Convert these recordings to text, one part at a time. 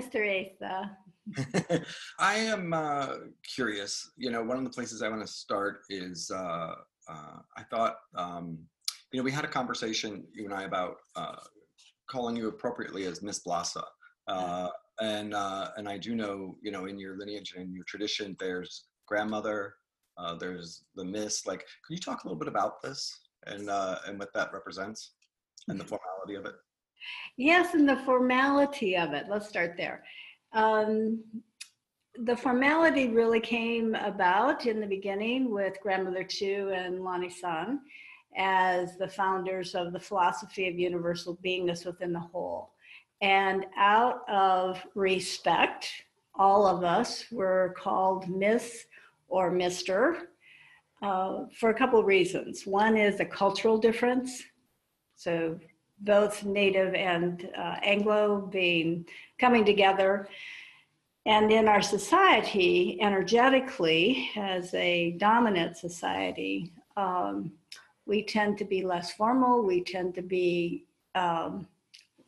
Mr. Asa. I am uh, curious. You know, one of the places I want to start is uh, uh, I thought, um, you know, we had a conversation, you and I, about uh, calling you appropriately as Miss Blasa. Uh, and uh, and I do know, you know, in your lineage and in your tradition, there's grandmother, there's the Miss. Like, can you talk a little bit about this and and what that represents and the formality of it? Yes, and the formality of it. Let's start there. Um, the formality really came about in the beginning with Grandmother Tu and Lani Sun as the founders of the philosophy of universal beingness within the whole. And out of respect, all of us were called Miss or Mr. Uh, for a couple reasons. One is a cultural difference. So both Native and uh, Anglo being coming together. And in our society, energetically, as a dominant society, um, we tend to be less formal, we tend to be um,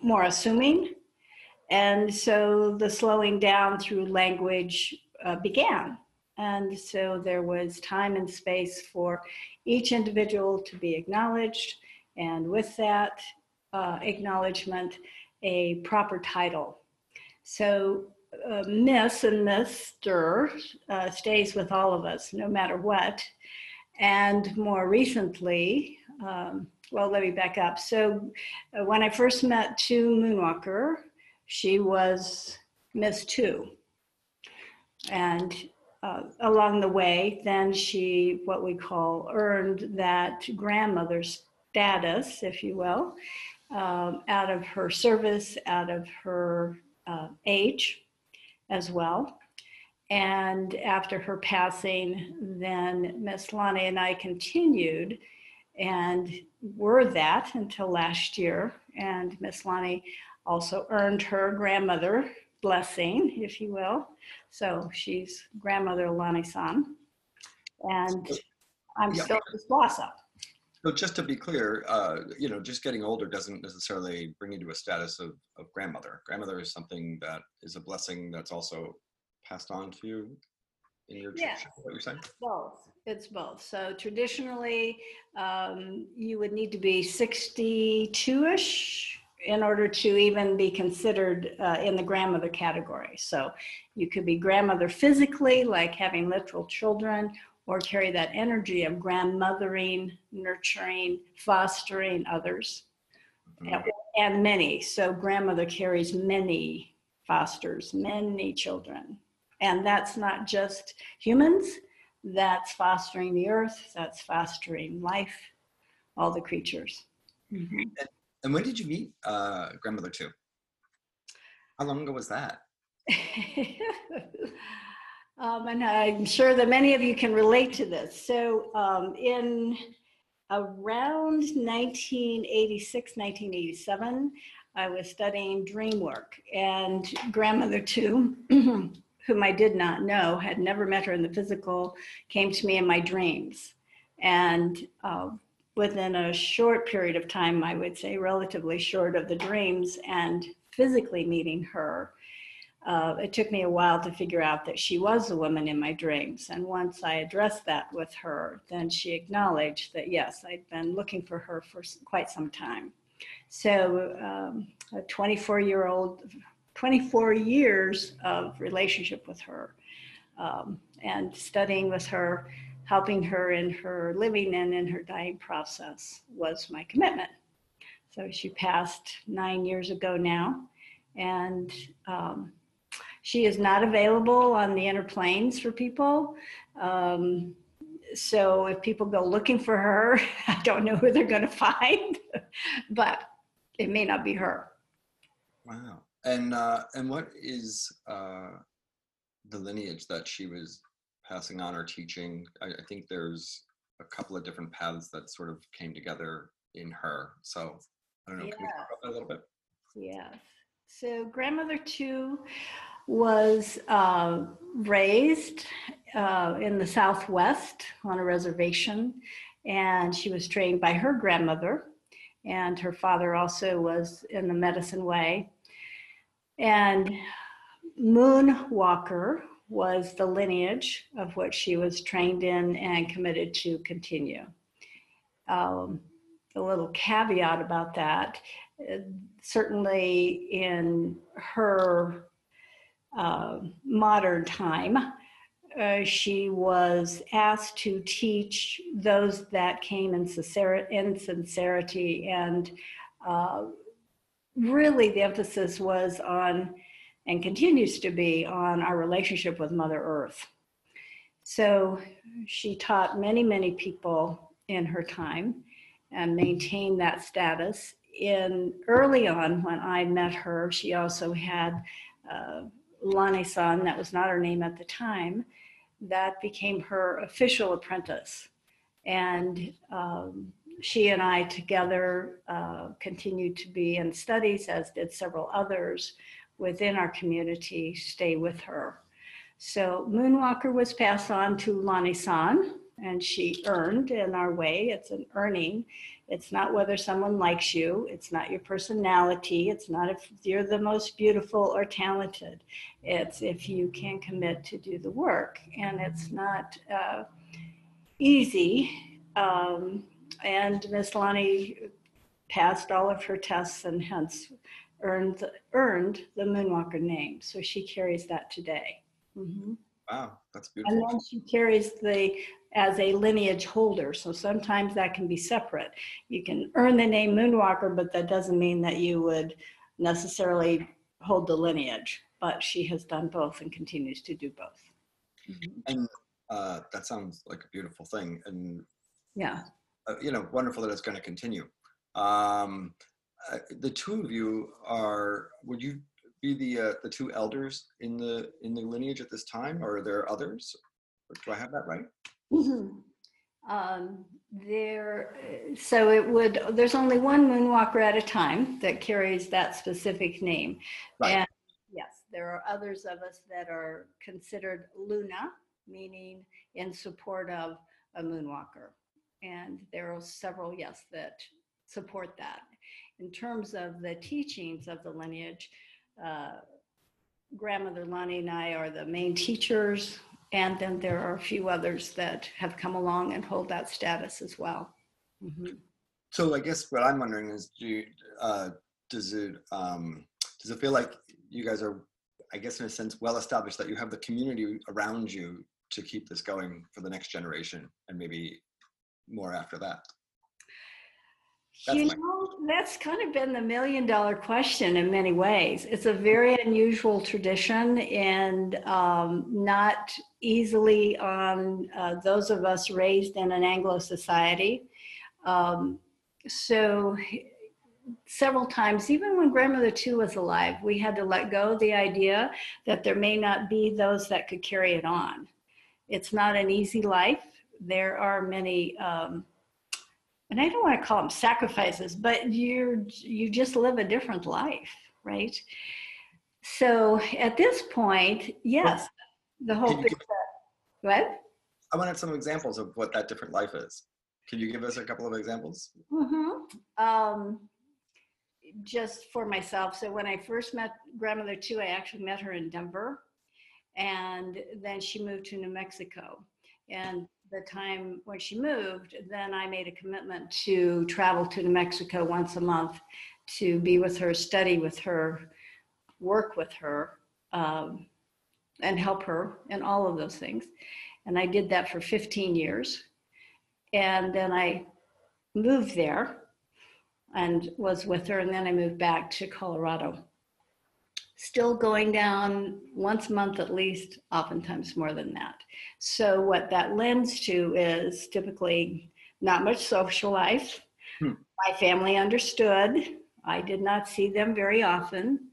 more assuming. And so the slowing down through language uh, began. And so there was time and space for each individual to be acknowledged. And with that, uh, acknowledgement a proper title. So uh, Miss and Mr. Uh, stays with all of us no matter what. And more recently, um, well, let me back up. So uh, when I first met Tu Moonwalker, she was Miss Tu. And uh, along the way, then she, what we call, earned that grandmother status, if you will um, out of her service, out of her uh, age as well. And after her passing, then Miss Lani and I continued and were that until last year. And Miss Lani also earned her grandmother blessing, if you will. So she's grandmother Lonnie San. And I'm still Miss Blossom. So just to be clear, uh, you know, just getting older doesn't necessarily bring you to a status of, of grandmother. Grandmother is something that is a blessing that's also passed on to you in your yeah. What you're saying? Both. It's both. So traditionally, um, you would need to be 62-ish in order to even be considered uh, in the grandmother category. So you could be grandmother physically, like having literal children, or carry that energy of grandmothering, nurturing, fostering others, mm-hmm. and, and many. So grandmother carries many, fosters many children. And that's not just humans, that's fostering the earth, that's fostering life, all the creatures. Mm-hmm. And, and, when did you meet uh, grandmother Tu? How long ago was that? Um, and I'm sure that many of you can relate to this. So, um, in around 1986, 1987, I was studying dream work, and grandmother Tu, whom I did not know, had never met her in the physical, came to me in my dreams. And uh, within a short period of time, I would say relatively short of the dreams, and physically meeting her, uh, it took me a while to figure out that she was the woman in my dreams. And once I addressed that with her, then she acknowledged that yes, I'd been looking for her for quite some time. So, um, a 24 year old, 24 years of relationship with her um, and studying with her, helping her in her living and in her dying process was my commitment. So, she passed nine years ago now. And um, she is not available on the inner planes for people. Um, so if people go looking for her, I don't know who they're going to find, but it may not be her. Wow. And uh, and what is uh, the lineage that she was passing on or teaching? I, I think there's a couple of different paths that sort of came together in her. So I don't know. Yeah. Can we talk about that a little bit? Yeah. So grandmother Tu was uh, raised uh, in the Southwest on a reservation, and she was trained by her grandmother. and her father also was in the medicine way. And Moonwalker was the lineage of what she was trained in and committed to continue. Um, a little caveat about that uh, certainly in her uh, modern time, uh, she was asked to teach those that came in, sincerity, in sincerity and uh, really the emphasis was on and continues to be on our relationship with Mother Earth. So she taught many, many people in her time and maintained that status. In early on, when I met her, she also had uh, Lani San, that was not her name at the time, that became her official apprentice. And um, she and I together uh, continued to be in studies, as did several others within our community stay with her. So Moonwalker was passed on to Lani San, and she earned in our way. It's an earning. It's not whether someone likes you. It's not your personality. It's not if you're the most beautiful or talented. It's if you can commit to do the work. And it's not uh, easy. Um, and Miss Lani passed all of her tests and hence earned the, earned the Moonwalker name. So she carries that today. Mm-hmm. Wow, that's beautiful. And then she carries the as a lineage holder. So sometimes that can be separate. You can earn the name Moonwalker, but that doesn't mean that you would necessarily hold the lineage. But she has done both and continues to do both. Mm-hmm. And uh, that sounds like a beautiful thing. And yeah, uh, you know, wonderful that it's going to continue. Um, uh, the two of you are. Would you be the uh, the two elders in the in the lineage at this time, or are there others? Do I have that right? Mm-hmm. Um, there, so it would. There's only one moonwalker at a time that carries that specific name, right. and yes, there are others of us that are considered Luna, meaning in support of a moonwalker, and there are several, yes, that support that. In terms of the teachings of the lineage, uh, grandmother Lani and I are the main teachers and then there are a few others that have come along and hold that status as well. Mm-hmm. So I guess what I'm wondering is, do you, uh, does it um, does it feel like you guys are, I guess in a sense, well established that you have the community around you to keep this going for the next generation and maybe more after that? That's you know, that's kind of been the million dollar question in many ways. It's a very unusual tradition and um, not easily on uh, those of us raised in an Anglo society. Um, so, several times, even when grandmother Tu was alive, we had to let go of the idea that there may not be those that could carry it on. It's not an easy life. There are many. Um, and I don't want to call them sacrifices, but you you just live a different life, right? So at this point, yes, the whole thing. What? I wanted some examples of what that different life is. Can you give us a couple of examples? Mm-hmm. Um, just for myself. So when I first met grandmother Tu, I actually met her in Denver, and then she moved to New Mexico. And the time when she moved, then I made a commitment to travel to New Mexico once a month to be with her, study with her, work with her, um, and help her in all of those things. And I did that for 15 years. And then I moved there and was with her. And then I moved back to Colorado still going down once a month at least, oftentimes more than that. So, what that lends to is typically not much social life. Hmm. My family understood. I did not see them very often.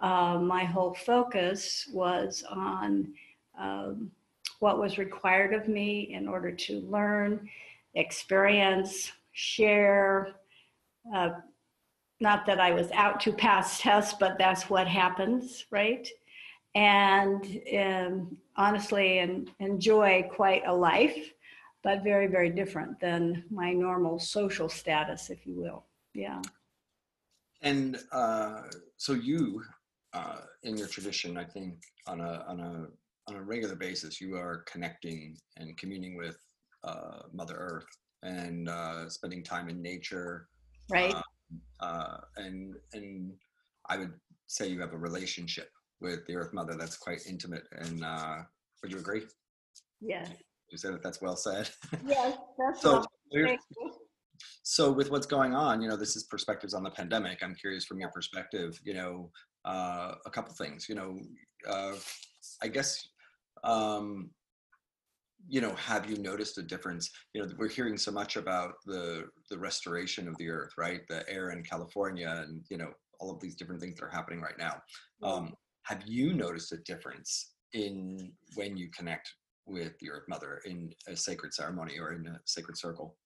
Uh, my whole focus was on um, what was required of me in order to learn, experience, share, uh, not that I was out to pass tests, but that's what happens, right? And um, honestly, and enjoy quite a life, but very, very different than my normal social status, if you will. Yeah. And uh, so you, uh, in your tradition, I think on a on a on a regular basis, you are connecting and communing with uh, Mother Earth and uh, spending time in nature. Right. Uh, and and I would say you have a relationship with the Earth Mother that's quite intimate. And uh, would you agree? yes. You said that that's well said. Yes. That's So, all. we're- Thank you. so with what's going on, you know, this is perspectives on the pandemic. I'm curious from your perspective, you know, uh, a couple things, you know, uh, I guess, um, you know, have you noticed a difference? You know, we're hearing so much about the the restoration of the earth, right? The air in California, and you know, all of these different things that are happening right now. Um, have you noticed a difference in when you connect with the Earth Mother in a sacred ceremony or in a sacred circle?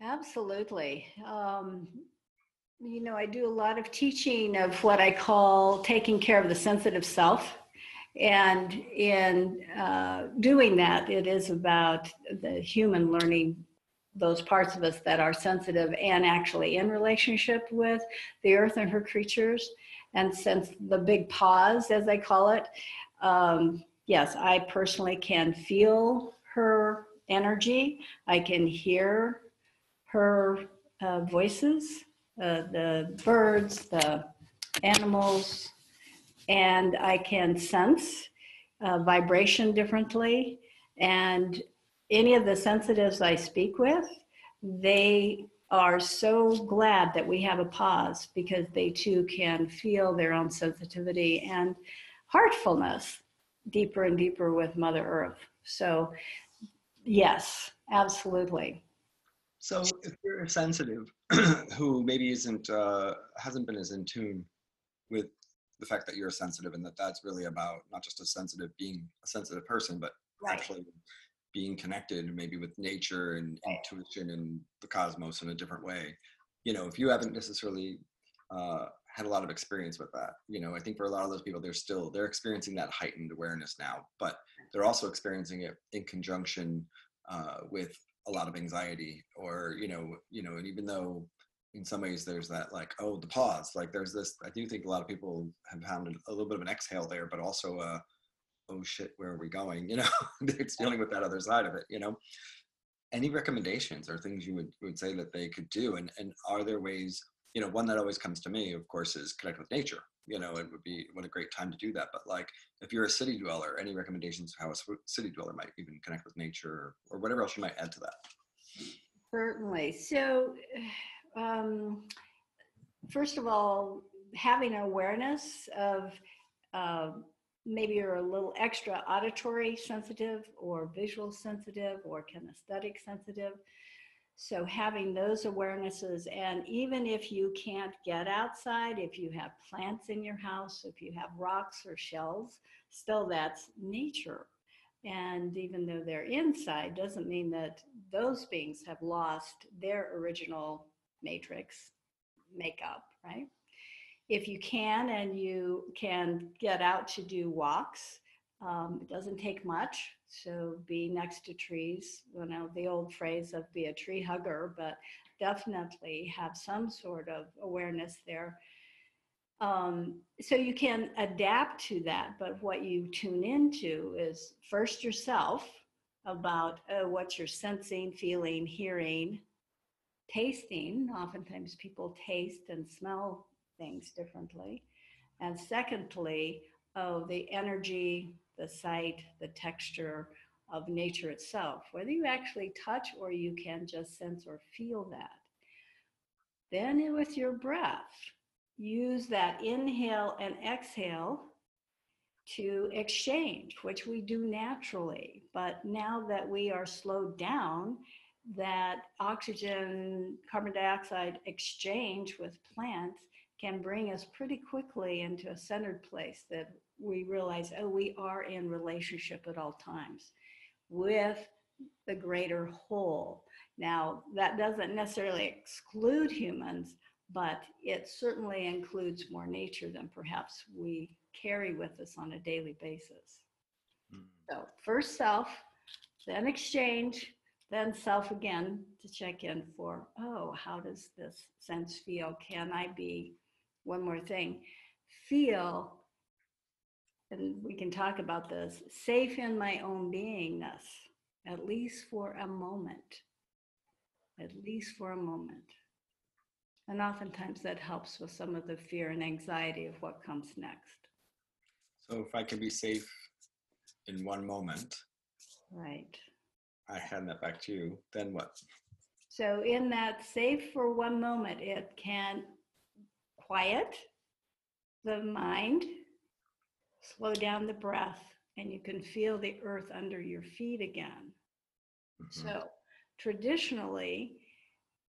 Absolutely. Um, you know, I do a lot of teaching of what I call taking care of the sensitive self. And in uh, doing that, it is about the human learning those parts of us that are sensitive and actually in relationship with the earth and her creatures. And since the big pause, as I call it, um, yes, I personally can feel her energy. I can hear her uh, voices, uh, the birds, the animals, and I can sense uh, vibration differently. And any of the sensitives I speak with, they are so glad that we have a pause because they too can feel their own sensitivity and heartfulness deeper and deeper with Mother Earth. So, yes, absolutely. So if you're sensitive, who maybe isn't uh, hasn't been as in tune with the fact that you're sensitive and that that's really about not just a sensitive being a sensitive person, but Right. actually being connected maybe with nature and Right. intuition and the cosmos in a different way. You know, if you haven't necessarily uh, had a lot of experience with that, you know, I think for a lot of those people, they're still they're experiencing that heightened awareness now, but they're also experiencing it in conjunction uh, with a lot of anxiety or you know you know and even though in some ways there's that like oh the pause like there's this i do think a lot of people have found a little bit of an exhale there but also uh oh shit where are we going? You know it's dealing with that other side of it you know? Any recommendations or things you would, would say that they could do and and are there ways you know one that always comes to me of course is connect with nature you know it would be what a great time to do that but like if you're a city dweller any recommendations of how a city dweller might even connect with nature or, or whatever else you might add to that? Certainly. So, um, first of all, having awareness of uh, maybe you're a little extra auditory sensitive or visual sensitive or kinesthetic sensitive. So, having those awarenesses, and even if you can't get outside, if you have plants in your house, if you have rocks or shells, still that's nature. And even though they're inside, doesn't mean that those beings have lost their original matrix makeup, right? If you can and you can get out to do walks, um, it doesn't take much. So be next to trees, you know, the old phrase of be a tree hugger, but definitely have some sort of awareness there. Um, so you can adapt to that, but what you tune into is first yourself about uh, what you're sensing, feeling, hearing, tasting. Oftentimes people taste and smell things differently. And secondly, oh, the energy, the sight, the texture of nature itself, whether you actually touch or you can just sense or feel that. Then with your breath, use that inhale and exhale to exchange, which we do naturally. But now that we are slowed down, that oxygen, carbon dioxide exchange with plants can bring us pretty quickly into a centered place that we realize, oh, we are in relationship at all times with the greater whole. Now, that doesn't necessarily exclude humans, but it certainly includes more nature than perhaps we carry with us on a daily basis. Mm. So, first self, then exchange, Then self again to check in for, oh, how does this sense feel? Can I be, one more thing, feel, and we can talk about this, safe in my own beingness, at least for a moment. At least for a moment. And oftentimes that helps with some of the fear and anxiety of what comes next. So if I can be safe in one moment, Right. I hand that back to you, then what? So, in that safe for one moment, it can quiet the mind, slow down the breath, and you can feel the earth under your feet again. Mhm. So, traditionally,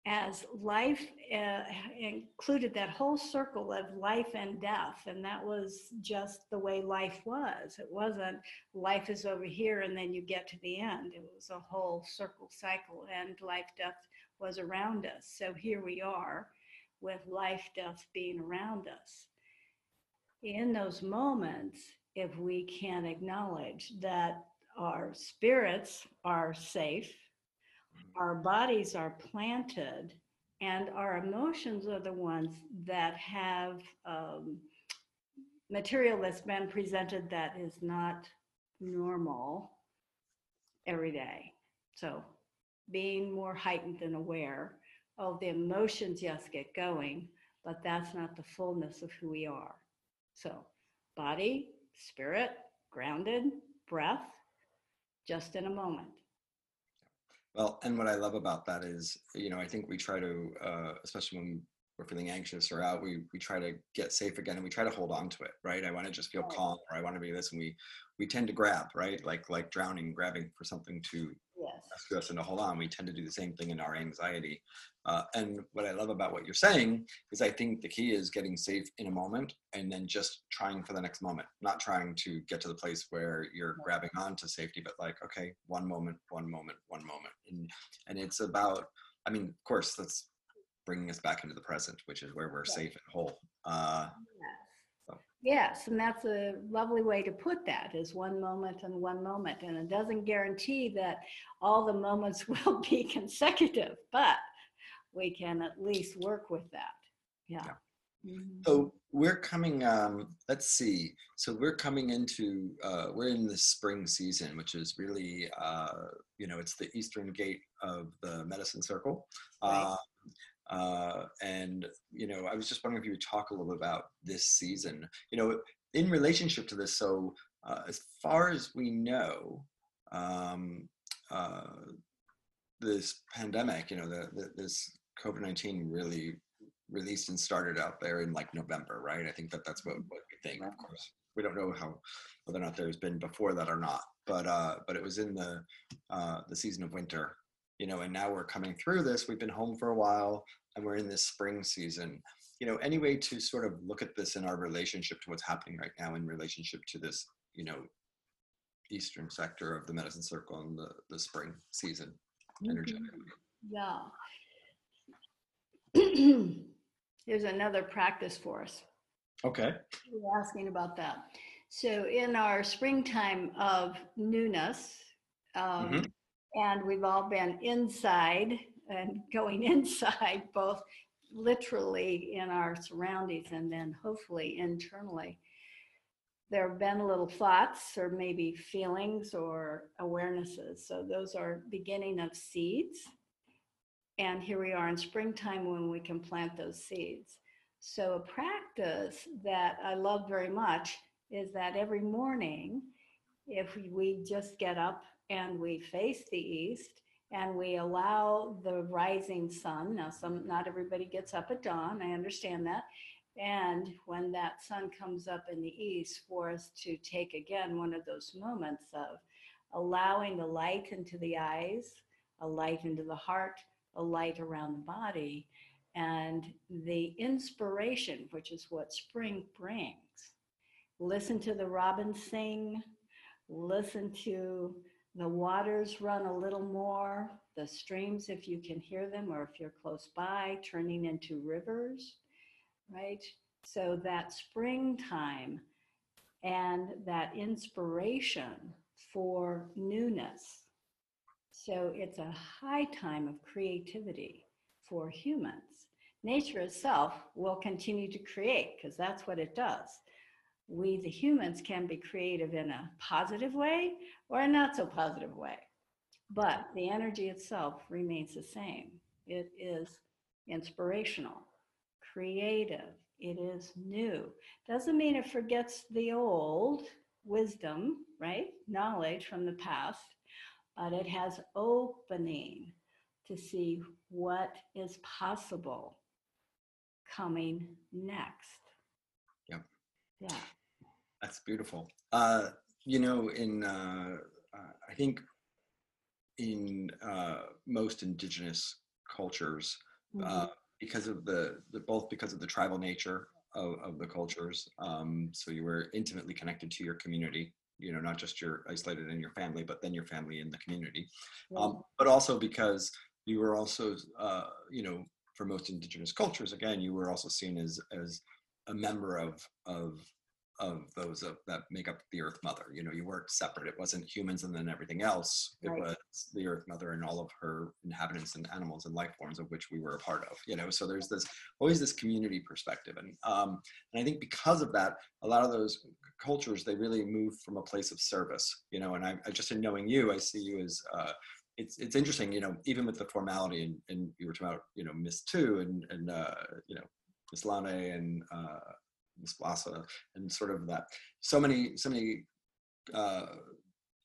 as life uh, included that whole circle of life and death, and that was just the way life was. It wasn't life is over here and then you get to the end. It was a whole circle cycle, and life, death was around us. So here we are with life, death being around us. In those moments, if we can acknowledge that our spirits are safe, our bodies are planted, and our emotions are the ones that have um, material that's been presented that is not normal every day. So, being more heightened and aware of the emotions, yes, get going, but that's not the fullness of who we are. So, body, spirit, grounded, breath, just in a moment. Well, and what I love about that is, you know, I think we try to, uh, especially when we're feeling anxious or out, we we try to get safe again, and we try to hold on to it, right? I want to just feel calm, or I want to be this, and we we tend to grab, right? Like like drowning, grabbing for something to Yes. rescue us and to hold on. We tend to do the same thing in our anxiety. Uh, and what I love about what you're saying is, I think the key is getting safe in a moment, and then just trying for the next moment, not trying to get to the place where you're Right. grabbing on to safety, but like, okay, one moment, one moment, one moment, and and it's about i mean of course that's bringing us back into the present which is where we're Right. safe and whole uh Yes. Yes, and that's a lovely way to put that is one moment and one moment. And it doesn't guarantee that all the moments will be consecutive, but we can at least work with that. Yeah. Mhm. so we're coming um let's see so we're coming into uh we're in the spring season which is really uh you know it's the eastern gate of the medicine circle Right. uh, uh and you know i was just wondering if you would talk a little bit about this season you know in relationship to this so uh, as far as we know um uh this pandemic, you know, the, the this COVID nineteen really released and started out there in like November, right? I think that that's what, what we think. Of course, we don't know how whether or not there's been before that or not, but uh, but it was in the uh, the season of winter, you know, and now we're coming through this. We've been home for a while, and we're in this spring season. You know, any way to sort of look at this in our relationship to what's happening right now in relationship to this, you know, eastern sector of the medicine circle and the the spring season energetically. Yeah. Here's another practice for us. Okay. You're asking about that. So in our springtime of newness, um, Mhm. And we've all been inside and going inside, both literally in our surroundings and then hopefully internally. There have been little thoughts or maybe feelings or awarenesses. So those are beginning of seeds. And here we are in springtime when we can plant those seeds. So, a practice that I love very much is that every morning, if we- just get up and we face the east and we allow the rising sun, now, some not everybody gets up at dawn, I understand that. And when that sun comes up in the east, for us to take again one of those moments of allowing the light into the eyes, a light into the heart, a light around the body, and the inspiration, which is what spring brings. Listen to the robins sing, listen to the waters run a little more, the streams, if you can hear them, or if you're close by, turning into rivers, right? So that springtime and that inspiration for newness. So it's a high time of creativity for humans. Nature itself will continue to create because that's what it does. We, the humans, can be creative in a positive way or a not so positive way. But the energy itself remains the same. It is inspirational, creative, it is new. Doesn't mean it forgets the old wisdom, right? Knowledge from the past, but it has opening to see what is possible coming next. Yep. Yeah. That's beautiful. Uh, you know, in uh, uh, I think in uh, most indigenous cultures, uh, Mhm. because of the, the both because of the tribal nature of, of the cultures, um, so you were intimately connected to your community. You know, not just your isolated in your family, but then your family in the community. Um, but also because you were also, uh, you know, for most indigenous cultures, again, you were also seen as as a member of of of those of, that make up the Earth Mother. You know, you weren't separate. It wasn't humans and then everything else. It Right. was the Earth Mother and all of her inhabitants and animals and life forms of which we were a part of. You know, so there's this always this community perspective, and um, and I think because of that, a lot of those cultures they really move from a place of service. You know, and I, I just in knowing you, I see you as uh, it's it's interesting, you know, even with the formality and, and you were talking about, you know, Miss Tu and and uh, you know, Miss Lane and uh, Miss Blasa and sort of that. So many so many uh,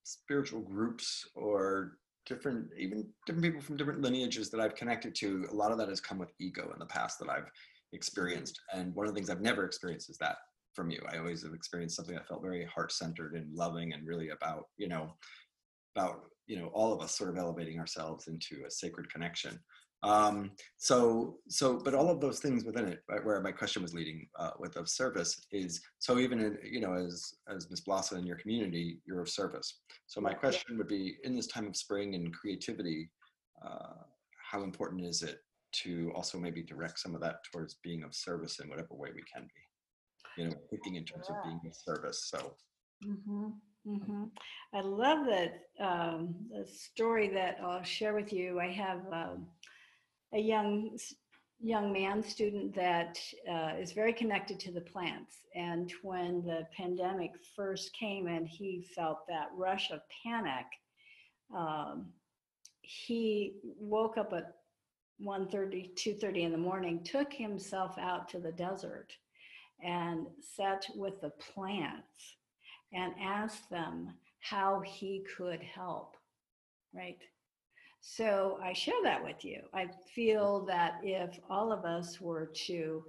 spiritual groups or different even different people from different lineages that I've connected to. A lot of that has come with ego in the past that I've experienced, and one of the things I've never experienced is that from you. I always have experienced something that felt very heart centered and loving and really about you know about you know all of us sort of elevating ourselves into a sacred connection um so so but all of those things within it right, where my question was leading uh, with of service is so even in you know as as miss blossom in your community you're of service. So my question would be in this time of spring and creativity uh, how important is it to also maybe direct some of that towards being of service in whatever way we can be? You know thinking in terms of being of service so. Hmm hmm I love that um, the story that I'll share with you. I have um, a young young man student that uh, is very connected to the plants, and when the pandemic first came and he felt that rush of panic, um, he woke up at 1.30 2.30 in the morning took himself out to the desert and sat with the plants and asked them how he could help right so i share that with you. I feel that if all of us were to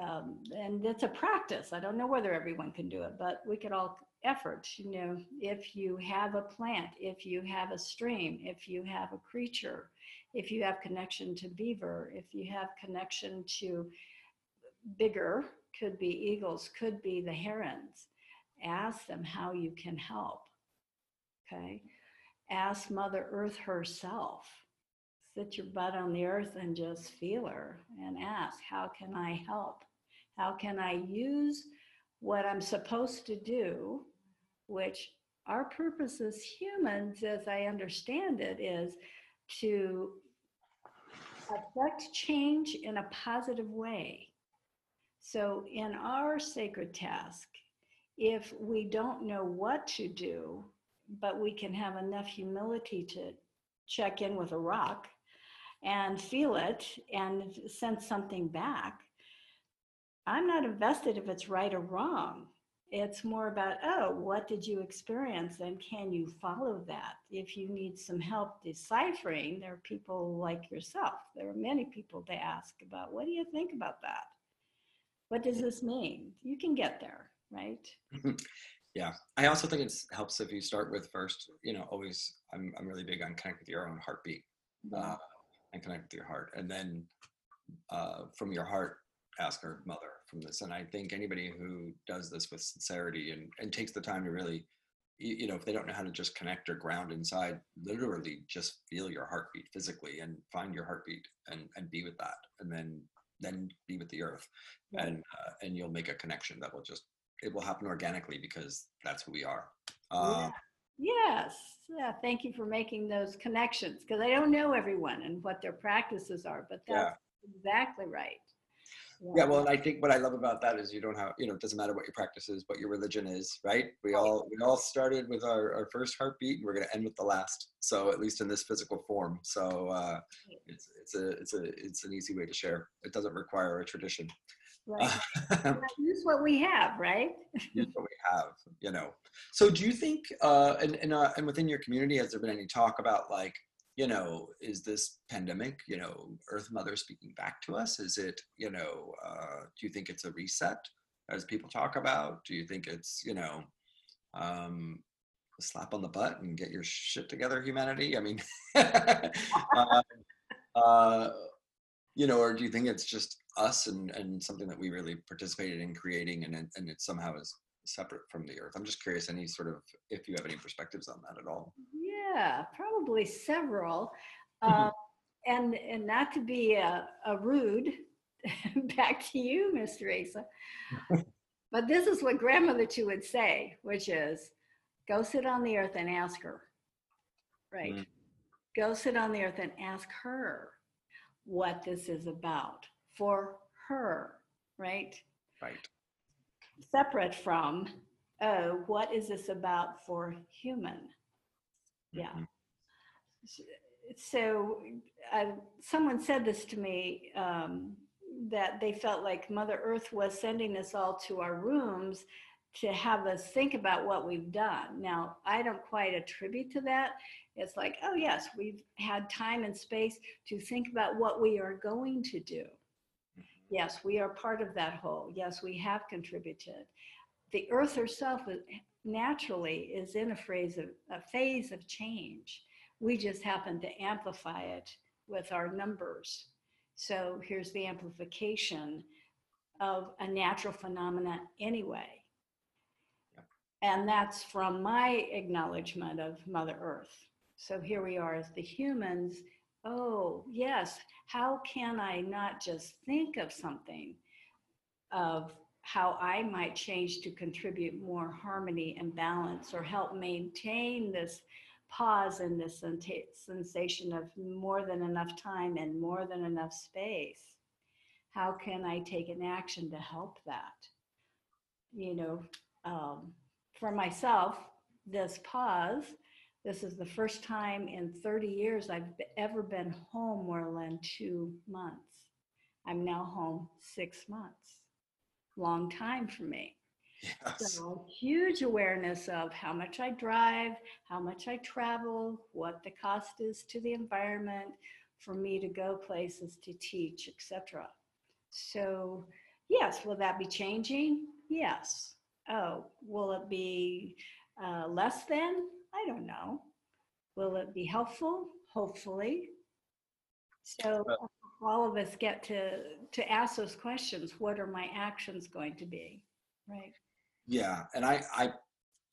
um, and it's a practice i don't know whether everyone can do it but we could all effort you know if you have a plant if you have a stream if you have a creature if you have connection to beaver if you have connection to bigger could be eagles could be the herons ask them how you can help okay ask mother earth herself sit your butt on the earth and just feel her and ask how can i help? How can i use what i'm supposed to do? Which our purpose as humans as i understand it is to affect change in a positive way. So in our sacred task if we don't know what to do but we can have enough humility to check in with a rock and feel it and send something back. I'm not invested if it's right or wrong. It's more about oh what did you experience and can you follow that? If you need some help deciphering there are people like yourself. There are many people to ask about what do you think about that? What does this mean? You can get there right yeah i also think it helps if you start with first you know always i'm, I'm really big on connect with your own heartbeat uh, and connect with your heart and then uh, from your heart ask our mother from this and i think anybody who does this with sincerity and, and takes the time to really you, know if they don't know how to just connect or ground inside literally just feel your heartbeat physically and find your heartbeat and and be with that and then then be with the earth and uh, and you'll make a connection that will just it will happen organically because that's who we are uh, Yes. Yeah. Thank you for making those connections because I don't know everyone and what their practices are, but that's exactly right. Yeah, well, and I think what I love about that is you don't have, you know, it doesn't matter what your practice is, what your religion is, right? We all we all started with our, our first heartbeat, and we're going to end with the last. So at least in this physical form. So uh, it's it's a it's a it's an easy way to share. It doesn't require a tradition. Right. Use what we have, right? Use what we have, you know. So do you think, uh, and and uh, and within your community, has there been any talk about like you know, is this pandemic, you know, Earth Mother speaking back to us? Is it, you know, uh, do you think it's a reset, as people talk about? Do you think it's, you know, um, a slap on the butt and get your shit together, humanity? I mean, uh, uh, you know, or do you think it's just us and, and something that we really participated in creating and, and it somehow is separate from the earth? I'm just curious, any sort of, if you have any perspectives on that at all. Yeah, probably several. Mm-hmm. Uh, and, and not to be a, a rude, back to you, Mr. Asa. but this is what grandmother Tu would say, which is go sit on the earth and ask her. Right. Mm. Go sit on the earth and ask her what this is about for her. Right. Right. Separate from, oh, what is this about for human? Yeah. Mm-hmm. So uh, someone said this to me um, that they felt like Mother Earth was sending us all to our rooms to have us think about what we've done. Now, I don't quite attribute to that. It's like, oh, yes, we've had time and space to think about what we are going to do. Yes, we are part of that whole. Yes, we have contributed. The earth herself naturally is in a phase of a phase of change. We just happen to amplify it with our numbers. So here's the amplification of a natural phenomena anyway. And that's from my acknowledgement of Mother Earth. So here we are as the humans. Oh, yes, how can I not just think of something of how I might change to contribute more harmony and balance or help maintain this pause and this sensation of more than enough time and more than enough space. How can I take an action to help that? You know, um, for myself, this pause, this is the first time in 30 years I've ever been home more than two months. I'm now home six months long time for me. Yes. So huge awareness of how much I drive, how much I travel, what the cost is to the environment for me to go places to teach, etc. So yes, will that be changing? Yes. Oh, will it be uh, less than? I don't know. Will it be helpful? Hopefully. So all of us get to to ask those questions what are my actions going to be right yeah and i i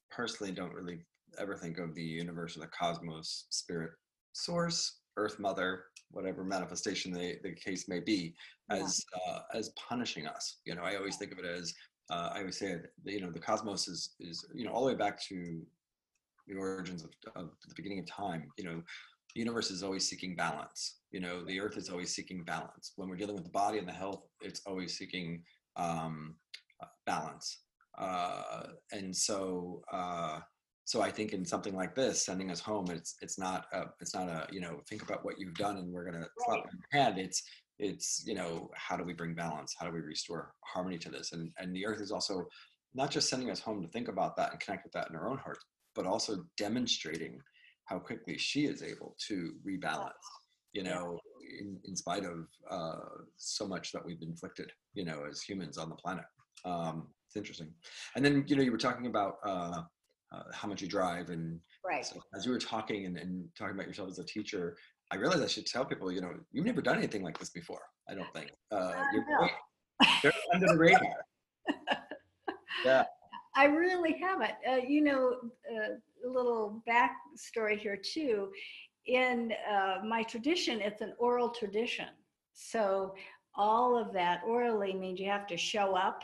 personally don't really ever think of the universe or the cosmos spirit source earth mother whatever manifestation the, the case may be as yeah. uh, as punishing us you know i always think of it as uh, i always say you know the cosmos is is you know all the way back to the origins of, of the beginning of time you know the universe is always seeking balance you know the earth is always seeking balance. When we're dealing with the body and the health it's always seeking um, uh, balance. Uh, and so uh, so i think in something like this sending us home it's it's not a, it's not a you know think about what you've done and we're going to slap on your hand. It's it's you know how do we bring balance? How do we restore harmony to this? And and the earth is also not just sending us home to think about that and connect with that in our own heart but also demonstrating how quickly she is able to rebalance you know, in, in spite of uh, so much that we've inflicted, you know, as humans on the planet. Um, it's interesting. And then, you know, you were talking about uh, uh, how much you drive, and right. So as you were talking and, and talking about yourself as a teacher, I realized I should tell people, you know, you've never done anything like this before. I don't think. Uh, you're. They're under the radar. yeah. I really haven't. Uh, you know, uh, a little backstory here too in uh, my tradition, it's an oral tradition. So all of that orally means you have to show up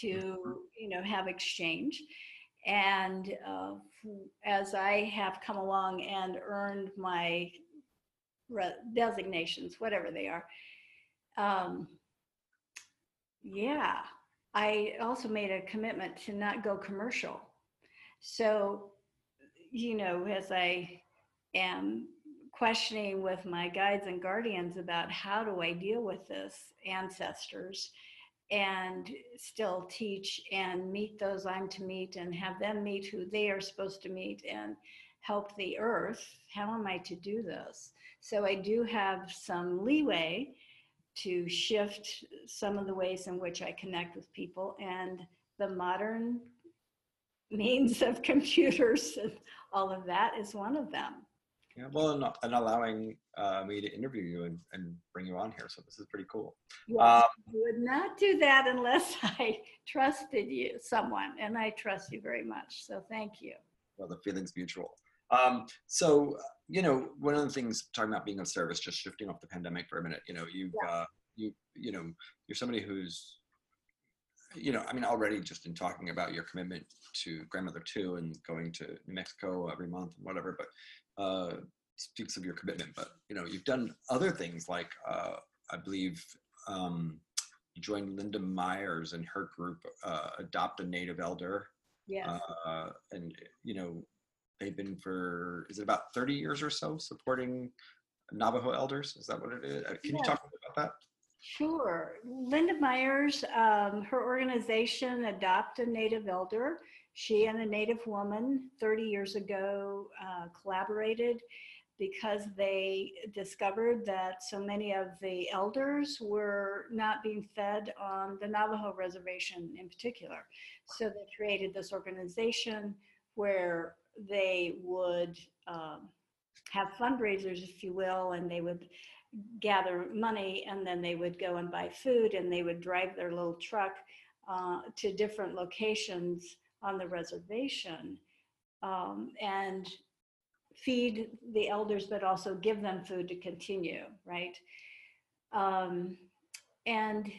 to, mm-hmm. you know, have exchange. And uh, as I have come along and earned my re- designations, whatever they are, um, yeah, I also made a commitment to not go commercial. So, you know, as I am questioning with my guides and guardians about how do I deal with this ancestors and still teach and meet those I'm to meet and have them meet who they are supposed to meet and help the earth, how am I to do this? So I do have some leeway to shift some of the ways in which I connect with people and the modern means of computers and all of that is one of them. Yeah, well, and, and allowing uh, me to interview you and, and bring you on here. So this is pretty cool. Yes, Um, I would not do that unless I trusted you, someone, and I trust you very much. So thank you. well, the feeling's mutual. Um, so, you know, one of the things talking about being of service, just shifting off the pandemic for a minute, you know, you've, uh, you, you know, you're somebody who's, you know, I mean, already just in talking about your commitment to grandmother Tu and going to New Mexico every month and whatever, but uh, speaks of your commitment. But you know, you've done other things like uh, I believe um, you joined Linda Myers and her group, uh, Adopt a Native Elder, Yeah. uh, and you know, they've been for is it about 30 years or so supporting Navajo elders? Is that what it is? Uh, Can you talk about that? Sure. Linda Myers, um, her organization, Adopt a Native Elder, she and a Native woman 30 years ago uh, collaborated because they discovered that so many of the elders were not being fed on the Navajo reservation in particular. So they created this organization where they would um, have fundraisers, if you will, and they would gather money and then they would go and buy food and they would drive their little truck uh, to different locations on the reservation um, and feed the elders but also give them food to continue right? Um, and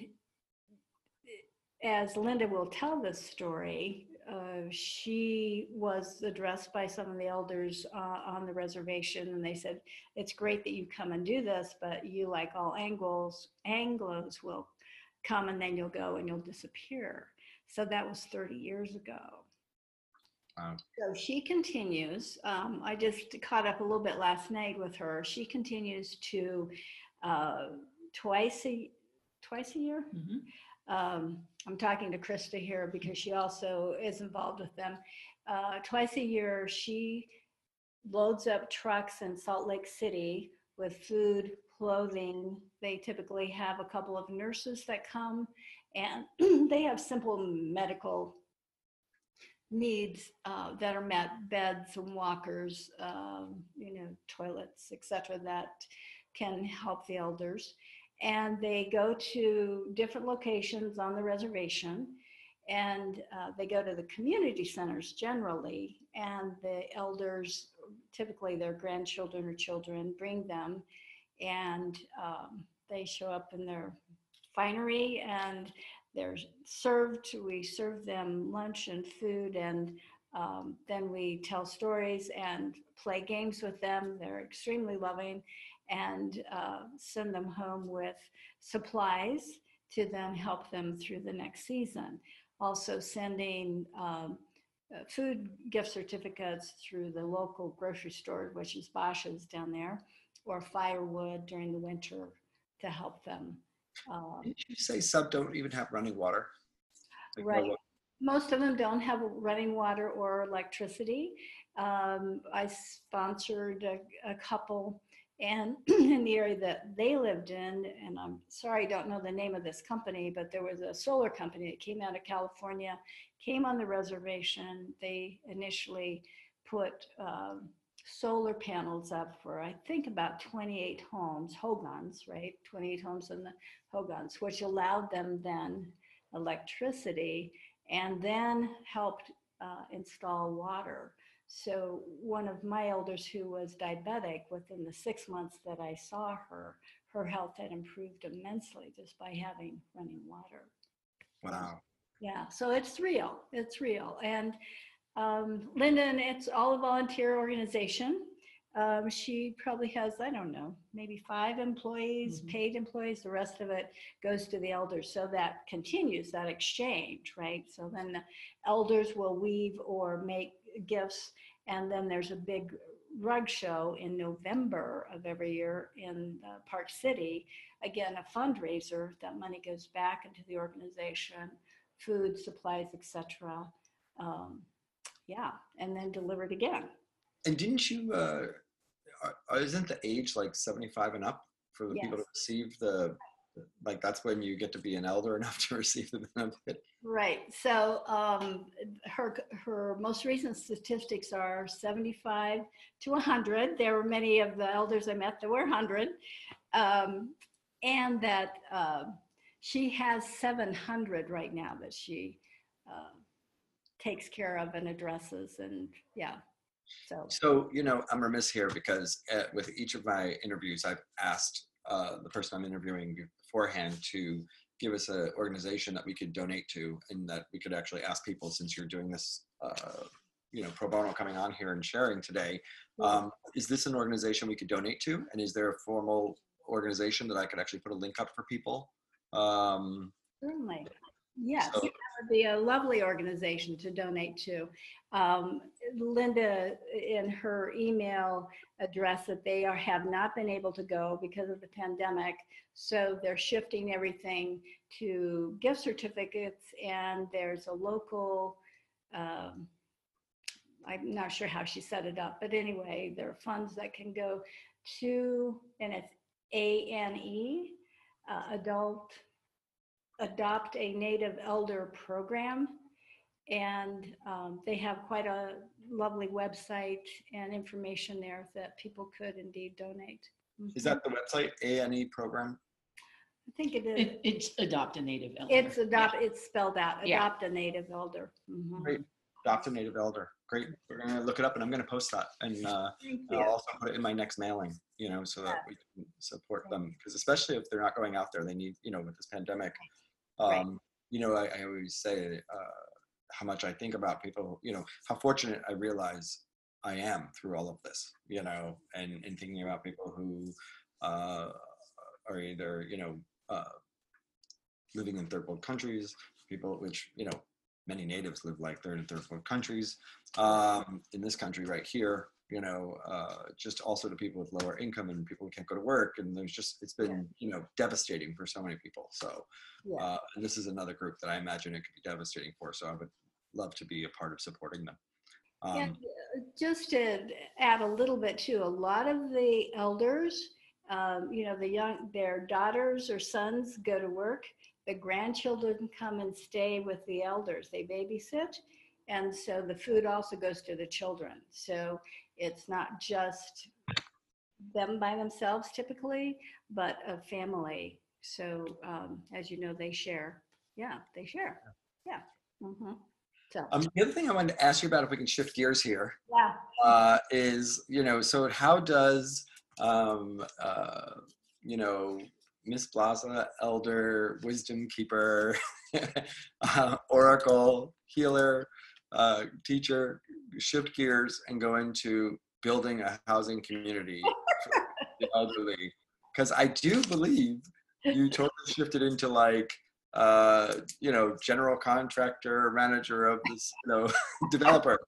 as linda will tell this story uh, she was addressed by some of the elders uh, on the reservation and they said it's great that you come and do this, but you, like all Anglos, Anglos will come and then you'll go and you'll disappear. So that was 30 years ago. Wow. So she continues. Um, I just caught up a little bit last night with her. She continues to uh, twice a twice a year. Um, I'm talking to Krista here because she also is involved with them. Uh, twice a year, she loads up trucks in Salt Lake City with food, clothing. They typically have a couple of nurses that come and they have simple medical needs uh, that are met beds and walkers, um, you know, toilets, etc., that can help the elders. And they go to different locations on the reservation and uh, they go to the community centers generally and the elders typically their grandchildren or children bring them and um, they show up in their finery and they're served we serve them lunch and food and um, then we tell stories and play games with them. They're extremely loving and uh, send them home with supplies to then help them through the next season also sending um, uh, food gift certificates through the local grocery store, which is Bashas' down there, or firewood during the winter to help them. Um, Did you say sub don't even have running water? Like, Right. what- most of them don't have running water or electricity. Um, I sponsored a, a couple, and in the area that they lived in, and I'm sorry I don't know the name of this company, but there was a solar company that came out of California, came on the reservation. They initially put um, solar panels up for I think about 28 homes, Hogans, right? 28 homes in the Hogans, which allowed them then electricity and then helped uh, install water. So one of my elders who was diabetic, within the six months that I saw her, her health had improved immensely just by having running water. Wow. Yeah, so it's real. It's real. And Um, Linda, it's all a volunteer organization. Um, she probably has, I don't know, maybe five employees, Mhm. paid employees. The rest of it goes to the elders. So that continues that exchange, right? So then the elders will weave or make gifts. And then there's a big rug show in November of every year in uh, Park City. Again, a fundraiser. That money goes back into the organization, food, supplies, etc. Um, yeah, and then delivered again. And didn't you, uh, are- isn't the age like 75 and up for the people to receive the, like, that's when you get to be an elder enough to receive the benefit? Right. So um, her her most recent statistics are 75 to 100. There were many of the elders I met that were 100, um, and that uh, she has 700 right now that she uh, takes care of and addresses, and yeah. So So, you know, I'm remiss here because uh, with each of my interviews, I've asked uh, the person I'm interviewing beforehand to give us an organization that we could donate to and that we could actually ask people since you're doing this, uh, you know, pro bono coming on here and sharing today. Um, is this an organization we could donate to? And is there a formal organization that I could actually put a link up for people? Um, Certainly. Yes, So- that would be a lovely organization to donate to. Um, Linda, in her email address that they are, have not been able to go because of the pandemic. So they're shifting everything to gift certificates and there's a local, um, I'm not sure how she set it up, but anyway, there are funds that can go to, and it's A-N-E, uh, Adult adopt a native elder program. And um, they have quite a lovely website and information there that people could indeed donate. is Mhm. that the website, A&E program? I think it is. It, it's adopt a native elder. It's adopt, it's spelled out, Yeah. adopt a native elder. Mhm. Great. Adopt a native elder. Great. We're going to look it up and I'm going to post that. And uh, I'll also put it in my next mailing, you know, so that we can support them. Because especially if they're not going out there, they need, you know, with this pandemic. Right. Um, you know, I, I always say uh, how much I think about people, you know, how fortunate I realize I am through all of this, you know, and, and thinking about people who uh, are either, you know, uh, living in third world countries, people which, you know, many natives live like third and third world countries. Um, in this country right here, you know, uh, just also to people with lower income and people who can't go to work. And there's just, it's been, you know, devastating for so many people. So, Yeah. uh, this is another group that I imagine it could be devastating for. So I would love to be a part of supporting them. Um, just to add a little bit too, a lot of the elders, um, you know, the young, their daughters or sons go to work. The grandchildren come and stay with the elders. They babysit. And so the food also goes to the children. So it's not just them by themselves typically, but a family. So um, as you know, they share. Yeah, they share. Yeah. Mm-hmm. So, um, the other thing I wanted to ask you about, if we can shift gears here, yeah. uh, is you know so how does um, uh, you know miss blaza elder wisdom keeper uh, oracle healer uh, teacher shift gears and go into building a housing community for the elderly because i do believe you totally shifted into like uh, you know general contractor manager of this you know developer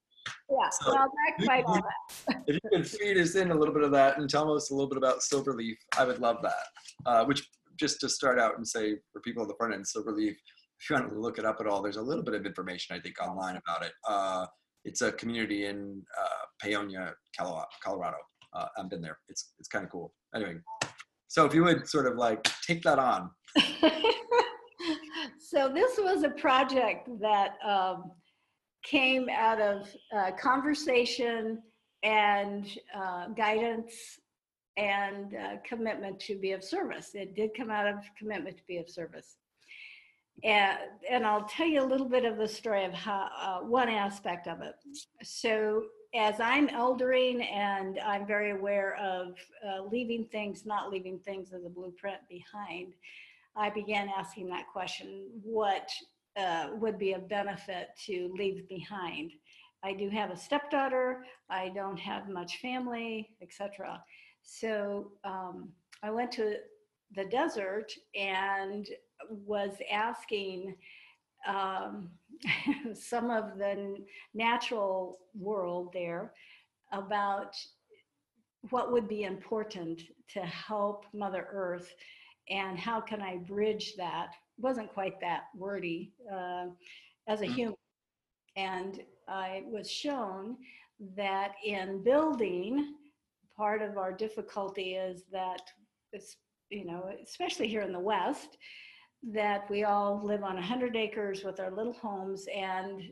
Yeah, So, well, not quite all that. if you could feed us in a little bit of that and tell us a little bit about Silverleaf, I would love that. Uh, which, just to start out and say for people on the front end, Silverleaf, if you want to look it up at all, there's a little bit of information I think online about it. Uh, it's a community in uh, Colorado. Uh, I've been there. It's it's kind of cool. Anyway, so if you would sort of like take that on. so this was a project that um, came out of uh, conversation and uh, guidance and uh, commitment to be of service. It did come out of commitment to be of service. And, and I'll tell you a little bit of the story of how, uh, one aspect of it. So as I'm eldering and I'm very aware of uh, leaving things, not leaving things as a blueprint behind, I began asking that question, what uh, would be a benefit to leave behind? I do have a stepdaughter. I don't have much family, etc. So um, I went to the desert and was asking um, some of the natural world there about what would be important to help Mother Earth and how can I bridge that? It wasn't quite that wordy uh, as a Mhm. human. And I was shown that in building, part of our difficulty is that you know, especially here in the West, that we all live on 100 acres with our little homes and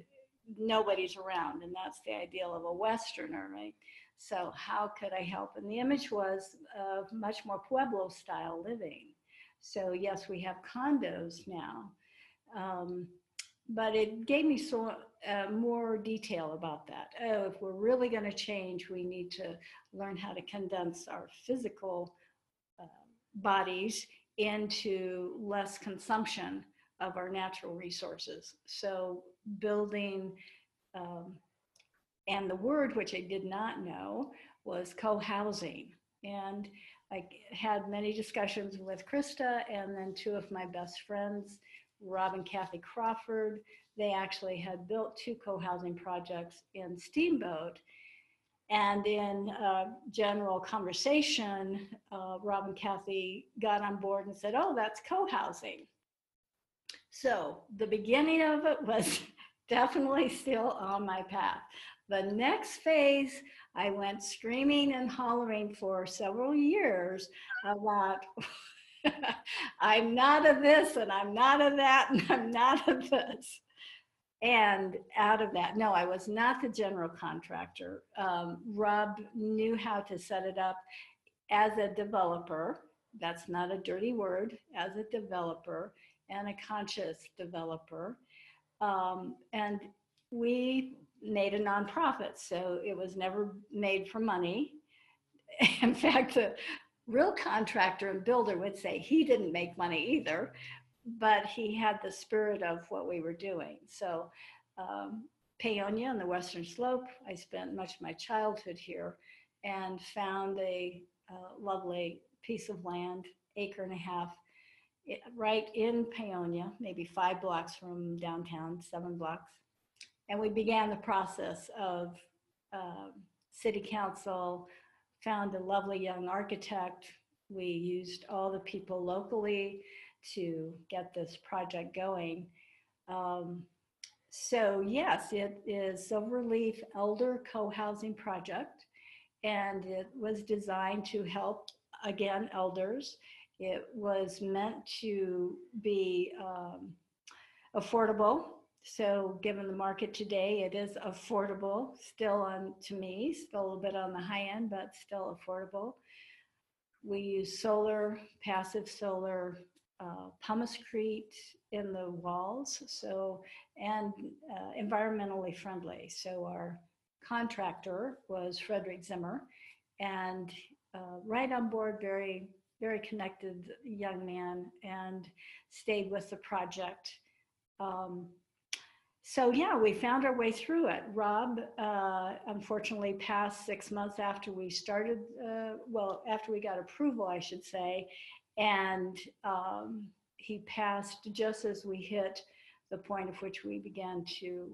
nobody's around. And that's the ideal of a Westerner, right? So, how could I help? And the image was of much more Pueblo style living. So, yes, we have condos now. Um, but it gave me so uh, more detail about that. Oh, if we're really going to change, we need to learn how to condense our physical bodies into less consumption of our natural resources. So building, um, and the word which I did not know was co-housing. And I had many discussions with Krista and then two of my best friends, Rob and Kathy Crawford. They actually had built two co-housing projects in Steamboat. And in uh, general conversation, uh, Rob and Kathy got on board and said, oh, that's co-housing. So the beginning of it was definitely still on my path. The next phase, I went screaming and hollering for several years about I'm not of this and I'm not of that and I'm not of this. And out of that, no, I was not the general contractor. Um, Rob knew how to set it up as a developer. That's not a dirty word, as a developer and a conscious developer. Um, and we made a nonprofit, so it was never made for money. In fact, the real contractor and builder would say he didn't make money either, but he had the spirit of what we were doing. So, um, Paonia on the Western Slope, I spent much of my childhood here and found a, uh, lovely piece of land, acre and a half, it- right in Paonia, maybe five blocks from downtown, seven blocks. And we began the process of um, city council, found a lovely young architect. We used all the people locally to get this project going. Um, so yes, it is Silverleaf Elder Co-Housing Project, and it was designed to help, again, elders. It was meant to be um, affordable. So given the market today, it is affordable, still on, to me, still a little bit on the high end, but still affordable. We use solar, passive solar, uh, in the walls, so, and uh, environmentally friendly. So our contractor was Frederick Zimmer, and uh, right on board, very, very connected young man, and stayed with the project. Um, so yeah, we found our way through it. Rob, uh, unfortunately, passed six months after we started. Uh, well, after we got approval, I should say, and um, he passed just as we hit the point of which we began to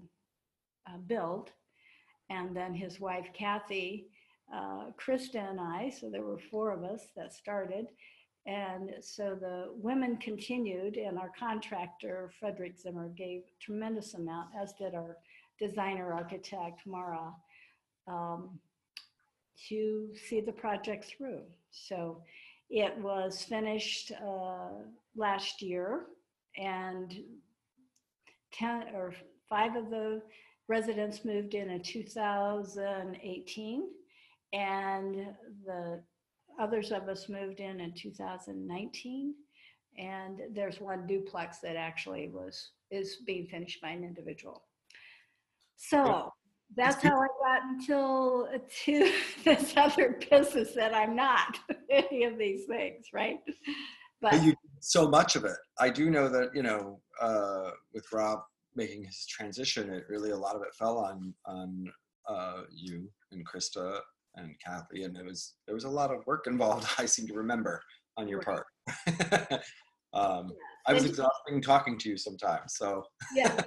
uh, build. And then his wife Kathy, uh, Krista, and I. So there were four of us that started. And so the women continued, and our contractor, Frederick Zimmer, gave tremendous amount, as did our designer architect, Mara, um, to see the project through. So it was finished uh, last year, and 10 or five of the residents moved in in 2018, and the others of us moved in in 2019 and there's one duplex that actually was is being finished by an individual. So that's how i got until to this other business that i'm not any of these things right But but you so much of it. I do know that, you know, uh, with Rob making his transition, it really a lot of it fell on on uh, you and Krista and Kathy, and it was there was a lot of work involved. I seem to remember on your part. um, I was exhausting talking to you sometimes. So, Yeah,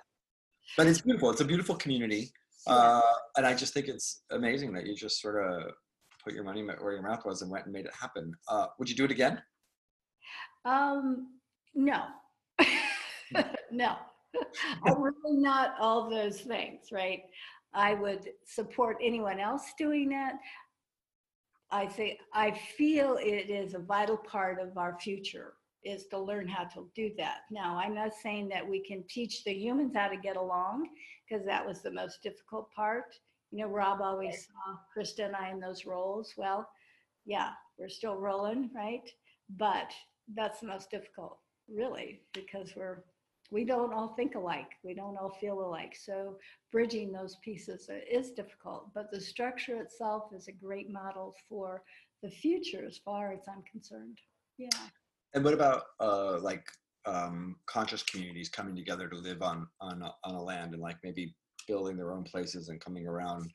but it's beautiful. It's a beautiful community, uh, and I just think it's amazing that you just sort of put your money where your mouth was and went and made it happen. Uh, would you do it again? um, no. no. I'm really not all those things, right? I would support anyone else doing that. I think I feel it is a vital part of our future is to learn how to do that. Now, I'm not saying that we can teach the humans how to get along because that was the most difficult part. You know, Rob always saw Krista and I in those roles. Well, yeah, we're still rolling, right? But that's the most difficult, really, because we're we don't all think alike. We don't all feel alike. So bridging those pieces is difficult, but the structure itself is a great model for the future as far as I'm concerned. Yeah. And what about uh, like um, conscious communities coming together to live on on a, on a land and like maybe building their own places and coming around?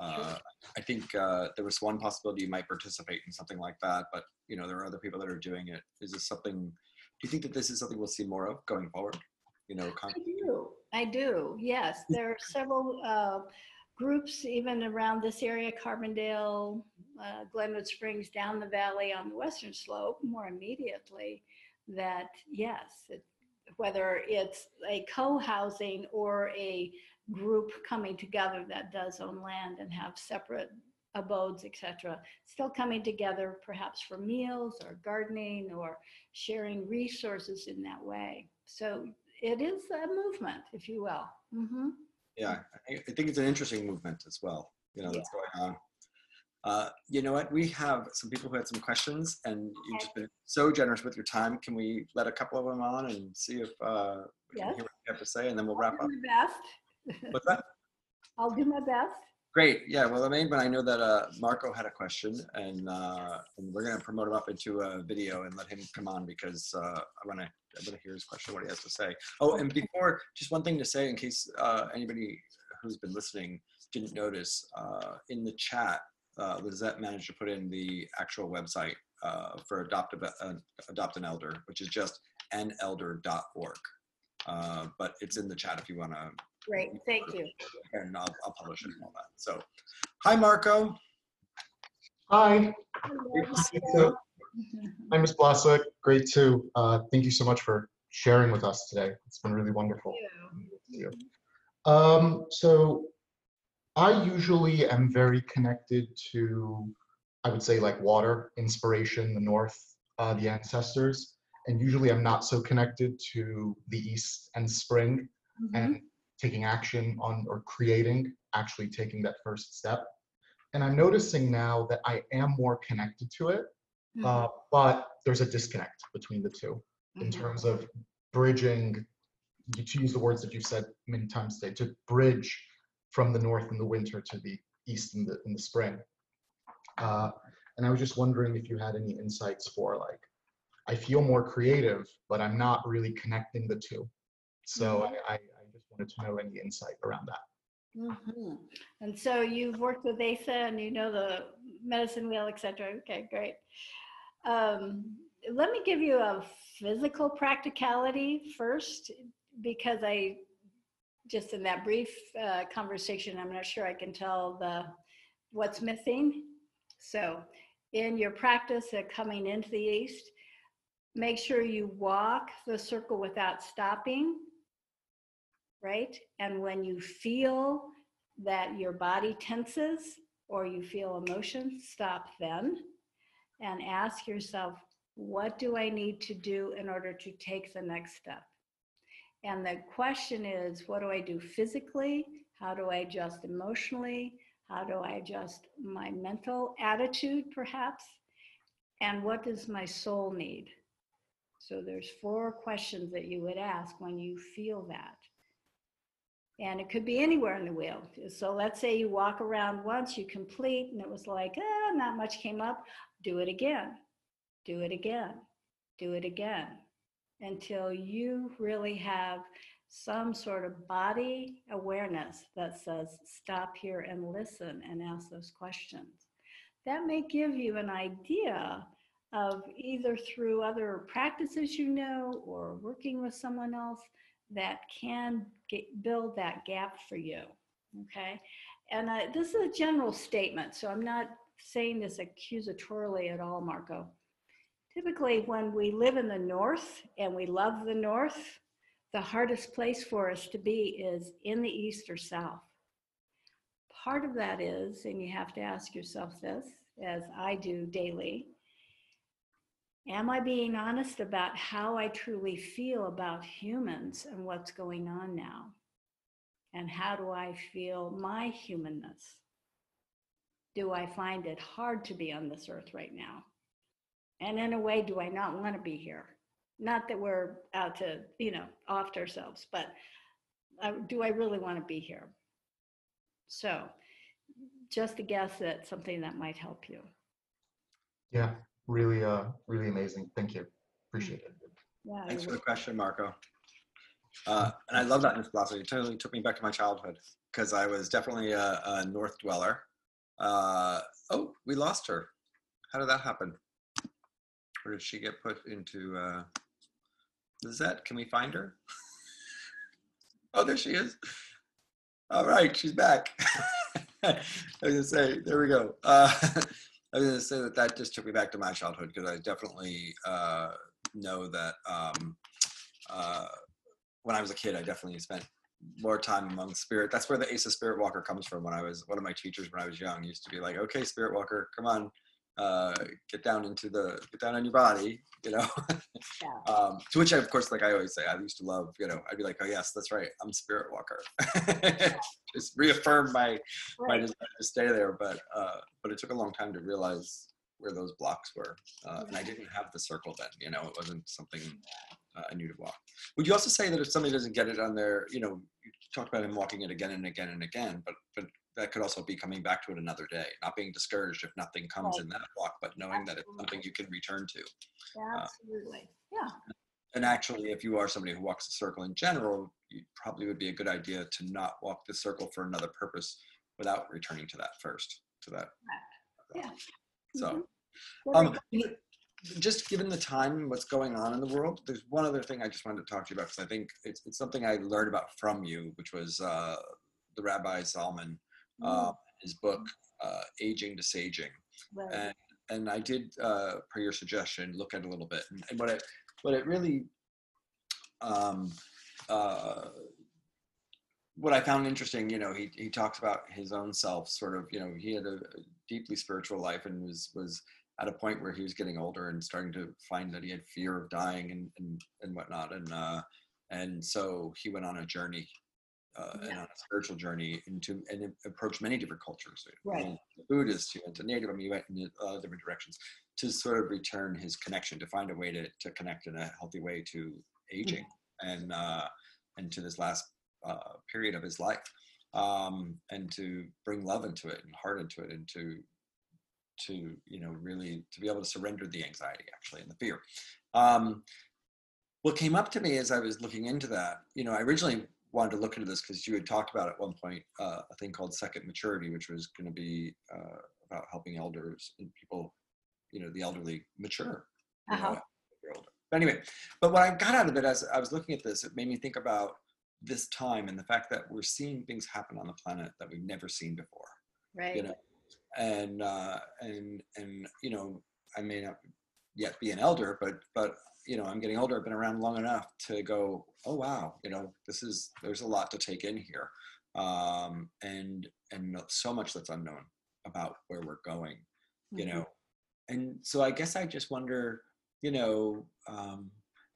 Uh, I think uh, there was one possibility you might participate in something like that, but you know there are other people that are doing it. Is this something? Do you think that this is something we'll see more of going forward? You know, con- I do. I do. Yes, there are several uh, groups even around this area, Carbondale, uh, Glenwood Springs, down the valley on the western slope, more immediately. That yes, it, whether it's a co-housing or a group coming together that does own land and have separate abodes, etc., still coming together perhaps for meals or gardening or sharing resources in that way. So it is a movement, if you will. hmm yeah, I think, it's an interesting movement as well. You know, that's going on. Uh, you know what? We have some people who had some questions, and you've just been so generous with your time. Can we let a couple of them on and see if uh, we can hear what you have to say, and then we'll I'll wrap do up? my best. What's that? I'll do my best. Great. Yeah. Well, the main one I know that uh, Marco had a question, and uh, and we're gonna promote him up into a video and let him come on because uh, I wanna I wanna hear his question, what he has to say. Oh, and before, just one thing to say in case uh, anybody who's been listening didn't notice, uh, in the chat, uh, Lizette managed to put in the actual website uh, for adopt a, uh, adopt an elder, which is just anelder.org. Uh, but it's in the chat if you wanna Great, thank you. and I'll, I'll publish it and all that. So, hi Marco. Hi, Hello, great to see Michael. you. Hi, Ms. Blasick. Great to, uh, thank you so much for sharing with us today. It's been really wonderful. Um, so I usually am very connected to, I would say like water, inspiration, the north, uh, the ancestors. And usually I'm not so connected to the east and spring Mhm. and taking action on or creating, actually taking that first step. And I'm noticing now that I am more connected to it, Mhm. uh, but there's a disconnect between the two in Mhm. terms of bridging, you to use the words that you've said many times today, to bridge from the north in the winter to the east in the, in the spring. Uh, and I was just wondering if you had any insights for like, I feel more creative, but I'm not really connecting the two. So I, I, I just wanted to know any insight around that. Mhm. And so you've worked with ASA and you know the medicine wheel, et cetera. Okay, great. Um, let me give you a physical practicality first, because I, just in that brief uh, conversation, I'm not sure I can tell the, what's missing. So in your practice of coming into the east, make sure you walk the circle without stopping right? And when you feel that your body tenses or you feel emotion, stop then and ask yourself, what do I need to do in order to take the next step? And the question is, what do I do physically? How do I adjust emotionally? How do I adjust my mental attitude, perhaps? And what does my soul need? So there's four questions that you would ask when you feel that. And it could be anywhere in the wheel. So let's say you walk around once, you complete, and it was like, ah, not much came up. Do it again. Do it again. Do it again until you really have some sort of body awareness that says, stop here and listen and ask those questions. That may give you an idea of either through other practices you know or working with someone else that can get, build that gap for you. Okay. And uh, this is a general statement, so I'm not saying this accusatorily at all, Marco. Typically, when we live in the North and we love the North, the hardest place for us to be is in the East or South. Part of that is, and you have to ask yourself this, as I do daily, am I being honest about how I truly feel about humans and what's going on now? And how do I feel my humanness? Do I find it hard to be on this earth right now? And in a way, do I not want to be here? Not that we're out to, you know, off ourselves, but uh, do I really want to be here? So, just a guess at something that might help you. Yeah, really, uh, really amazing. Thank you. Appreciate it. Yeah. Thanks for the question, Marco. Uh, and I love that, Ms. Blasi. It totally took me back to my childhood because I was definitely a, a North dweller. Uh, oh, we lost her. How did that happen? Or did she get put into uh, Lizette? Can we find her? oh, there she is. All right, she's back. I was gonna say, there we go. Uh, I was gonna say that that just took me back to my childhood because I definitely uh, know that um, uh, when I was a kid, I definitely spent more time among spirit. That's where the Ace of Spirit Walker comes from. When I was one of my teachers when I was young used to be like, "Okay, Spirit Walker, come on, uh, get down into the get down on your body," you know. Yeah. um, to which I, of course, like I always say, I used to love. You know, I'd be like, "Oh yes, that's right, I'm Spirit Walker." Just reaffirm my my desire to stay there, but uh, but it took a long time to realize where those blocks were, uh, and I didn't have the circle then. You know, it wasn't something uh, I knew to walk. Would you also say that if somebody doesn't get it on their, you know, you talked about him walking it again and again and again, but but that could also be coming back to it another day, not being discouraged if nothing comes Right. in that walk, but knowing that it's something you can return to. Absolutely. Yeah. And actually, if you are somebody who walks the circle in general, you probably would be a good idea to not walk the circle for another purpose without returning to that first, to that. Yeah. So. Mhm. Um, just given the time and what's going on in the world, there's one other thing I just wanted to talk to you about because I think it's, it's something I learned about from you, which was uh, the Rabbi Zalman, uh, his book, uh, Aging to Saging. Right. And, and I did, uh, per your suggestion, look at it a little bit. And, and what, it, what it really, um, uh, what I found interesting, you know, he, he talks about his own self sort of, you know, he had a deeply spiritual life and was, was at a point where he was getting older and starting to find that he had fear of dying and, and, and whatnot. And, uh, and so he went on a journey, uh, and on a spiritual journey into, and approach many different cultures. Right. to Buddhist, he went to Native, I mean, he went in of different directions to sort of return his connection, to find a way to, to connect in a healthy way to aging and, uh, and to this last uh, period of his life um, and to bring love into it and heart into it and to to you know really to be able to surrender the anxiety actually and the fear um, what came up to me as i was looking into that you know i originally wanted to look into this because you had talked about at one point uh, a thing called second maturity which was going to be uh, about helping elders and people you know the elderly mature Uh-huh. But anyway, but what I got out of it as I was looking at this, it made me think about this time and the fact that we're seeing things happen on the planet that we've never seen before. Right. You know, and uh, and and you know, I may not yet be an elder, but but you know, I'm getting older. I've been around long enough to go, oh wow, you know, this is there's a lot to take in here, um, and and so much that's unknown about where we're going you Mhm. know and so i guess i just wonder you know um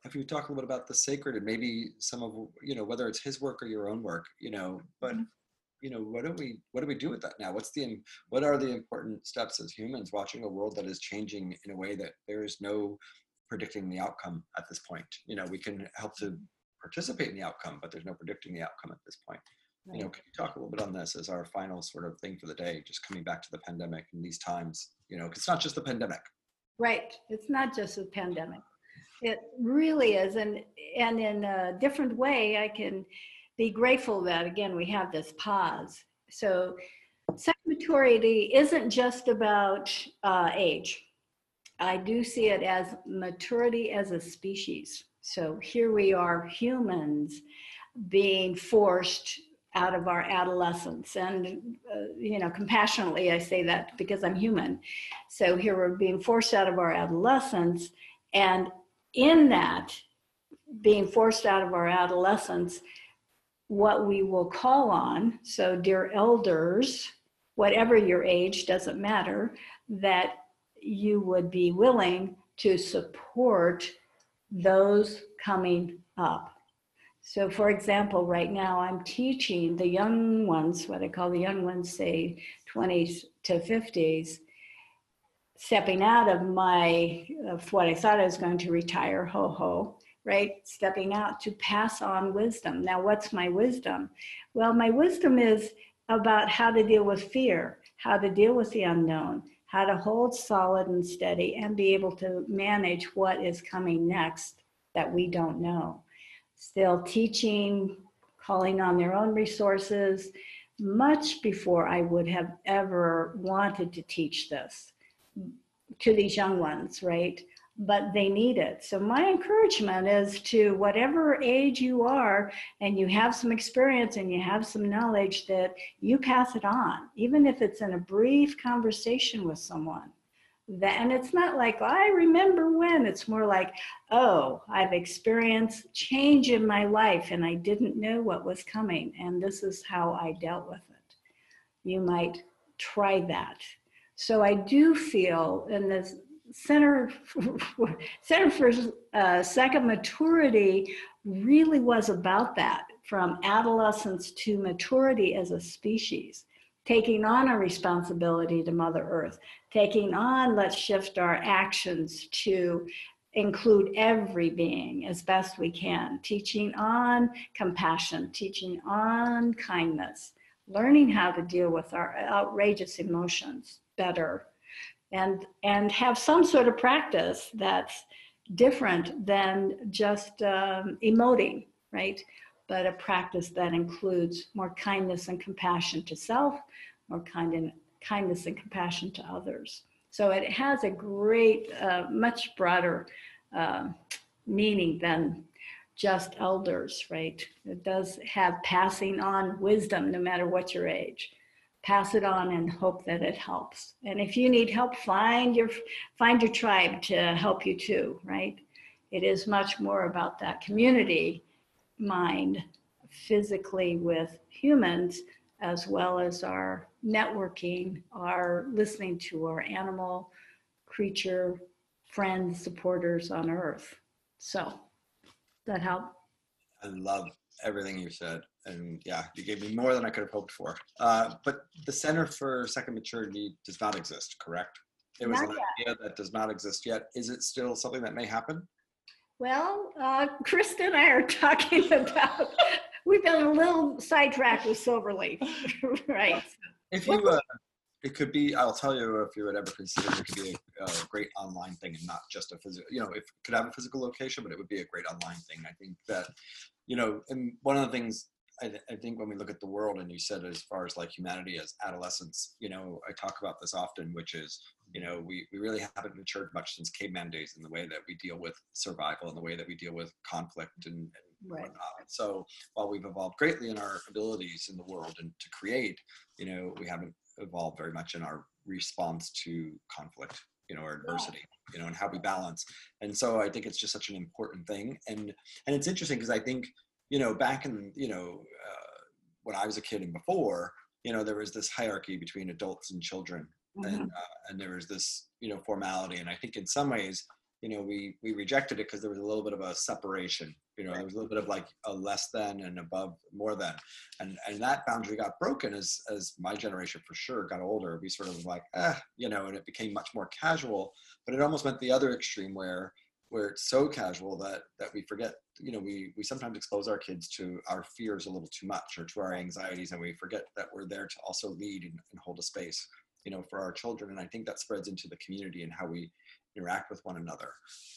if you talk a little bit about the sacred and maybe some of you know whether it's his work or your own work you know but Mhm. you know what do we what do we do with that now what's the what are the important steps as humans watching a world that is changing in a way that there is no predicting the outcome at this point you know we can help to participate in the outcome but there's no predicting the outcome at this point you know can you talk a little bit on this as our final sort of thing for the day just coming back to the pandemic and these times you know it's not just the pandemic Right. It's not just a pandemic. It really is. And, and in a different way, I can be grateful that, again, we have this pause. So second maturity isn't just about uh, age. I do see it as maturity as a species. So here we are, humans, being forced out of our adolescence. And, uh, you know, compassionately, I say that because I'm human. So here we're being forced out of our adolescence. And in that, being forced out of our adolescence, what we will call on, so dear elders, whatever your age, doesn't matter, that you would be willing to support those coming up. So, for example, right now I'm teaching the young ones, what I call the young ones, say 20s to 50s, stepping out of my, of what I thought I was going to retire, ho ho, right? Stepping out to pass on wisdom. Now, what's my wisdom? Well, my wisdom is about how to deal with fear, how to deal with the unknown, how to hold solid and steady and be able to manage what is coming next that we don't know. Still teaching, calling on their own resources, much before I would have ever wanted to teach this to these young ones, right? But they need it. So my encouragement is to whatever age you are and you have some experience and you have some knowledge that you pass it on, even if it's in a brief conversation with someone. That, and it's not like oh, I remember when it's more like, oh, I've experienced change in my life and I didn't know what was coming, and this is how I dealt with it. You might try that. So I do feel in this Center Center for uh, Second Maturity really was about that from adolescence to maturity as a species, taking on a responsibility to Mother Earth, taking on, let's shift our actions to include every being as best we can, teaching on compassion, teaching on kindness, learning how to deal with our outrageous emotions better and and have some sort of practice that's different than just um, emoting right? But a practice that includes more kindness and compassion to self more kind and kindness and compassion to others. So it has a great uh, much broader uh, meaning than just elders right? It does have passing on wisdom no matter what your age pass it on and hope that it helps. And if you need help, find your find your tribe to help you too, right? It is much more about that community mind physically with humans as well as our networking, our listening to our animal creature friends, supporters on earth. So that help? I love everything you said and yeah, you gave me more than I could have hoped for. Uh, but the Center for Second Maturity does not exist, correct? It was Not an idea that does not exist yet. Is it still something that may happen? Well, uh, Krista and I are talking about, we've been a little sidetracked with Silverleaf, right? If you, uh, it could be. I'll tell you if you would ever consider it could be a, a great online thing and not just a physical. You know, if it could have a physical location, but it would be a great online thing. I think that, you know, and one of the things I, th- I, think when we look at the world and you said as far as like humanity as adolescence you know i talk about this often which is you know we, we really haven't matured much since caveman days in the way that we deal with survival and the way that we deal with conflict and, and right. whatnot so while we've evolved greatly in our abilities in the world and to create you know we haven't evolved very much in our response to conflict you know or adversity yeah. you know and how we balance and so i think it's just such an important thing and and it's interesting because i think you know, back in, you know, uh, when I was a kid and before, you know, there was this hierarchy between adults and children, mm-hmm. and uh, and there was this, you know, formality. And I think in some ways, you know, we we rejected it because there was a little bit of a separation. You know, there was a little bit of like a less than and above more than, and and that boundary got broken as as my generation for sure got older. We sort of like, ah, you know, and it became much more casual. But it almost meant the other extreme where where it's so casual that that we forget you know we we sometimes expose our kids to our fears a little too much or to our anxieties and we forget that we're there to also lead and, and hold a space you know for our children and i think that spreads into the community and how we interact with one another.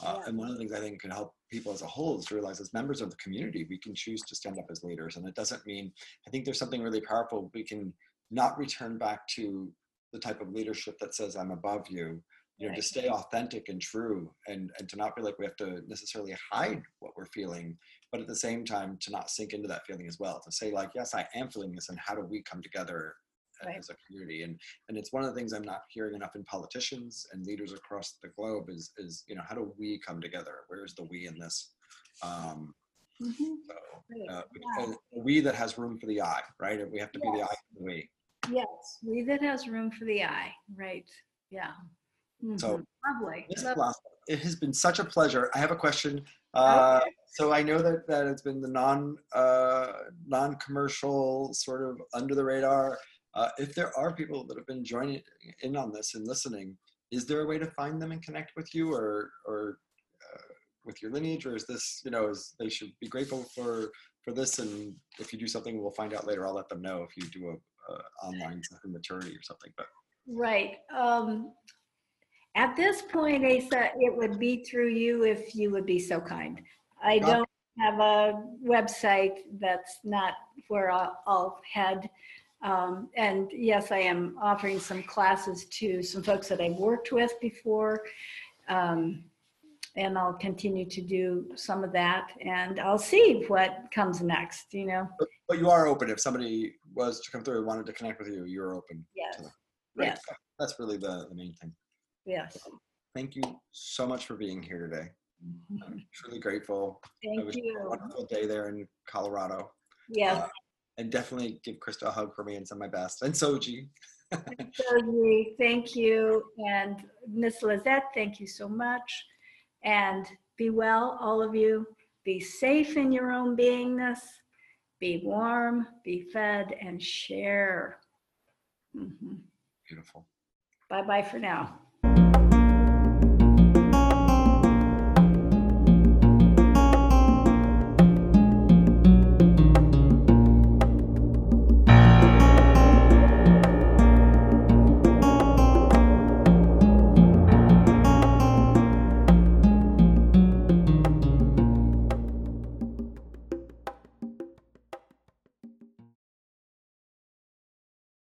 Uh, Yeah. And one of the things I think can help people as a whole is to realize as members of the community, we can choose to stand up as leaders. And it doesn't mean, I think there's something really powerful. We can not return back to the type of leadership that says, I'm above you. You know, to stay authentic and true and, and to not feel like we have to necessarily hide what we're feeling, but at the same time to not sink into that feeling as well. To say like, yes, I am feeling this and how do we come together Right. as a community? And and it's one of the things I'm not hearing enough in politicians and leaders across the globe is is you know how do we come together? Where's the we in this? Um, Mhm. so uh, Yeah. we that has room for the I, right? We have to be the I Yes. for the we. Yes, we that has room for the I, right, yeah. So, Mhm. Lovely. It has been such a pleasure. I have a question. Uh, Okay. So I know that that it's been the non uh, non-commercial sort of under the radar. Uh, if there are people that have been joining in on this and listening, is there a way to find them and connect with you, or or uh, with your lineage, or is this you know is they should be grateful for for this, and if you do something, we'll find out later. I'll let them know if you do a, a online maturity or something. But Right. Um, at this point, Asa, it would be through you if you would be so kind. I don't have a website that's not where I'll, I'll head. Um, and yes, I am offering some classes to some folks that I've worked with before. Um, and I'll continue to do some of that and I'll see what comes next, you know? But, but you are open. If somebody was to come through and wanted to connect with you, you're open. Yes, Great. Yes. That's really the, the main thing. yes. Thank you so much for being here today. I'm truly grateful. It Thank was a you. wonderful day there in Colorado. Yes. Uh, and definitely give Krista a hug for me and send my best. And Soji. Josie, thank you. And Miss Lizette, thank you so much. And be well, all of you. Be safe in your own beingness. Be warm, be fed, and share. Mhm. Beautiful. Bye-bye for now.